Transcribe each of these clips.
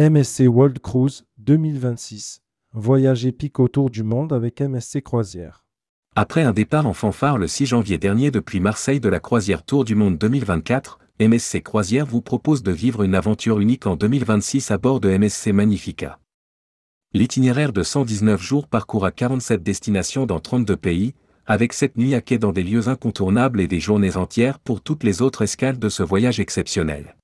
MSC World Cruise 2026. Voyage épique autour du monde avec MSC Croisière. Après un départ en fanfare le 6 janvier dernier depuis Marseille de la croisière Tour du Monde 2024, MSC Croisière vous propose de vivre une aventure unique en 2026 à bord de MSC Magnifica. L'itinéraire de 119 jours parcourra 47 destinations dans 32 pays, avec 7 nuits à quai dans des lieux incontournables et des journées entières pour toutes les autres escales de ce voyage exceptionnel.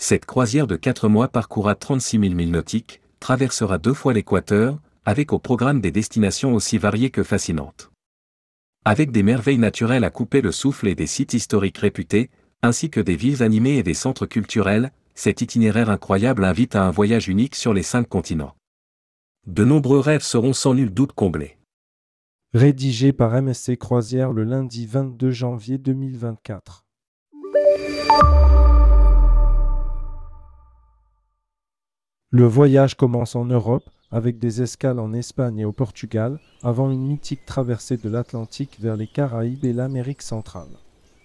Cette croisière de 4 mois parcourra 36 000 milles nautiques, traversera deux fois l'équateur, avec au programme des destinations aussi variées que fascinantes. Avec des merveilles naturelles à couper le souffle et des sites historiques réputés, ainsi que des villes animées et des centres culturels, cet itinéraire incroyable invite à un voyage unique sur les cinq continents. De nombreux rêves seront sans nul doute comblés. Rédigé par MSC Croisière le lundi 22 janvier 2024. Le voyage commence en Europe, avec des escales en Espagne et au Portugal, avant une mythique traversée de l'Atlantique vers les Caraïbes et l'Amérique centrale.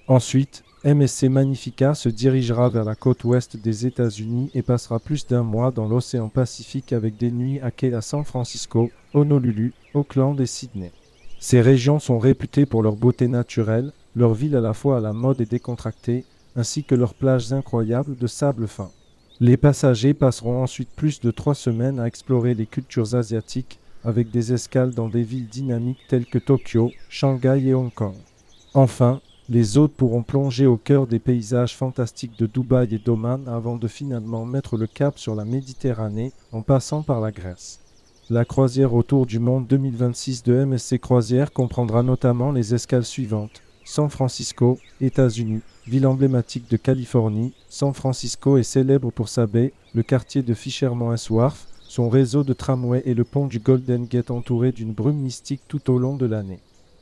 Ensuite, MSC Magnifica se dirigera vers la côte ouest des États-Unis et passera plus d'un mois dans l'océan Pacifique avec des nuits à quai à San Francisco, Honolulu, Auckland et Sydney. Ces régions sont réputées pour leur beauté naturelle, leur ville à la fois à la mode et décontractée, ainsi que leurs plages incroyables de sable fin. Les passagers passeront ensuite plus de trois semaines à explorer les cultures asiatiques avec des escales dans des villes dynamiques telles que Tokyo, Shanghai et Hong Kong. Enfin, les hôtes pourront plonger au cœur des paysages fantastiques de Dubaï et d'Oman avant de finalement mettre le cap sur la Méditerranée en passant par la Grèce. La croisière autour du monde 2026 de MSC Croisière comprendra notamment les escales suivantes San Francisco, États-Unis, ville emblématique de Californie, San Francisco est célèbre pour sa baie, le quartier de Fisherman's Wharf, son réseau de tramways et le pont du Golden Gate entouré d'une brume mystique tout au long de l'année.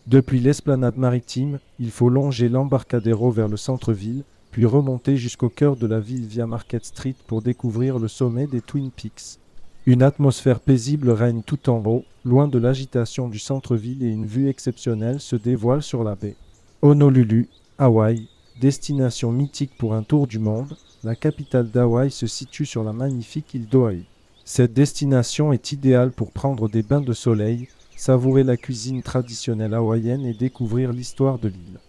Depuis l'esplanade maritime, il faut longer l'embarcadero vers le centre-ville, puis remonter jusqu'au cœur de la ville via Market Street pour découvrir le sommet des Twin Peaks. Une atmosphère paisible règne tout en haut, loin de l'agitation du centre-ville et une vue exceptionnelle se dévoile sur la baie. Honolulu, Hawaï, destination mythique pour un tour du monde, la capitale d'Hawaï se situe sur la magnifique île d'Oahu. Cette destination est idéale pour prendre des bains de soleil, savourer la cuisine traditionnelle hawaïenne et découvrir l'histoire de l'île.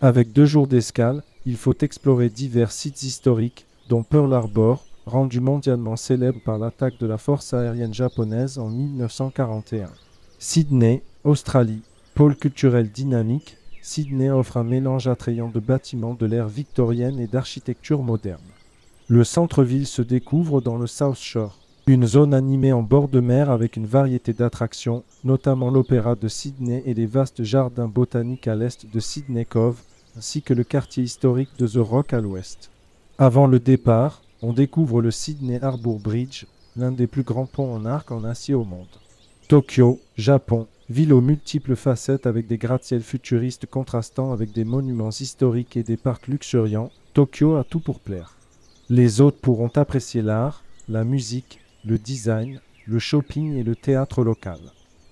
Avec deux jours d'escale, il faut explorer divers sites historiques, dont Pearl Harbor, rendu mondialement célèbre par l'attaque de la force aérienne japonaise en 1941. Sydney, Australie, pôle culturel dynamique, Sydney offre un mélange attrayant de bâtiments de l'ère victorienne et d'architecture moderne. Le centre-ville se découvre dans le South Shore, une zone animée en bord de mer avec une variété d'attractions, notamment l'opéra de Sydney et les vastes jardins botaniques à l'est de Sydney Cove, ainsi que le quartier historique de The Rock à l'ouest. Avant le départ, on découvre le Sydney Harbour Bridge, l'un des plus grands ponts en arc en acier au monde. Tokyo, Japon, ville aux multiples facettes avec des gratte-ciels futuristes contrastant avec des monuments historiques et des parcs luxuriants, Tokyo a tout pour plaire. Les hôtes pourront apprécier l'art, la musique, le design, le shopping et le théâtre local.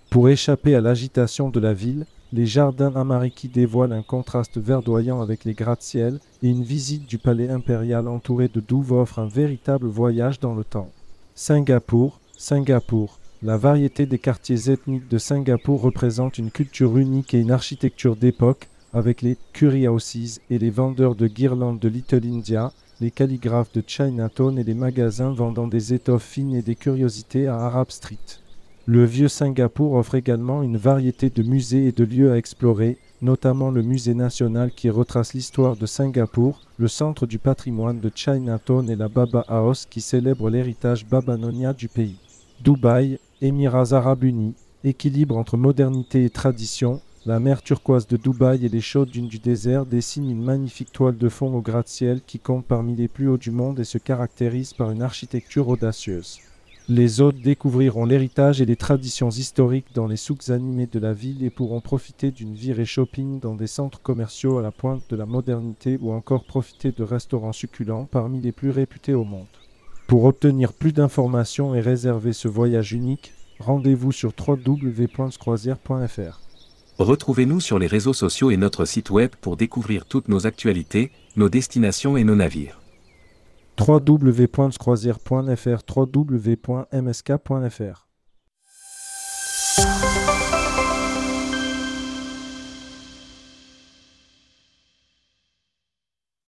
Pour échapper à l'agitation de la ville, les jardins Amariki dévoilent un contraste verdoyant avec les gratte-ciels et une visite du palais impérial entouré de douves offre un véritable voyage dans le temps. Singapour, Singapour. La variété des quartiers ethniques de Singapour représente une culture unique et une architecture d'époque avec les curry houses et les vendeurs de guirlandes de Little India, les calligraphes de Chinatown et les magasins vendant des étoffes fines et des curiosités à Arab Street. Le vieux Singapour offre également une variété de musées et de lieux à explorer, notamment le musée national qui retrace l'histoire de Singapour, le centre du patrimoine de Chinatown et la Baba House qui célèbre l'héritage babanonia du pays. Dubaï, Émirats arabes unis, équilibre entre modernité et tradition, la mer turquoise de Dubaï et les chaudes dunes du désert dessinent une magnifique toile de fond au gratte-ciel qui compte parmi les plus hauts du monde et se caractérise par une architecture audacieuse. Les hôtes découvriront l'héritage et les traditions historiques dans les souks animés de la ville et pourront profiter d'une virée shopping dans des centres commerciaux à la pointe de la modernité ou encore profiter de restaurants succulents parmi les plus réputés au monde. Pour obtenir plus d'informations et réserver ce voyage unique, rendez-vous sur www.croisière.fr. Retrouvez-nous sur les réseaux sociaux et notre site web pour découvrir toutes nos actualités, nos destinations et nos navires. www.croisière.fr www.msk.fr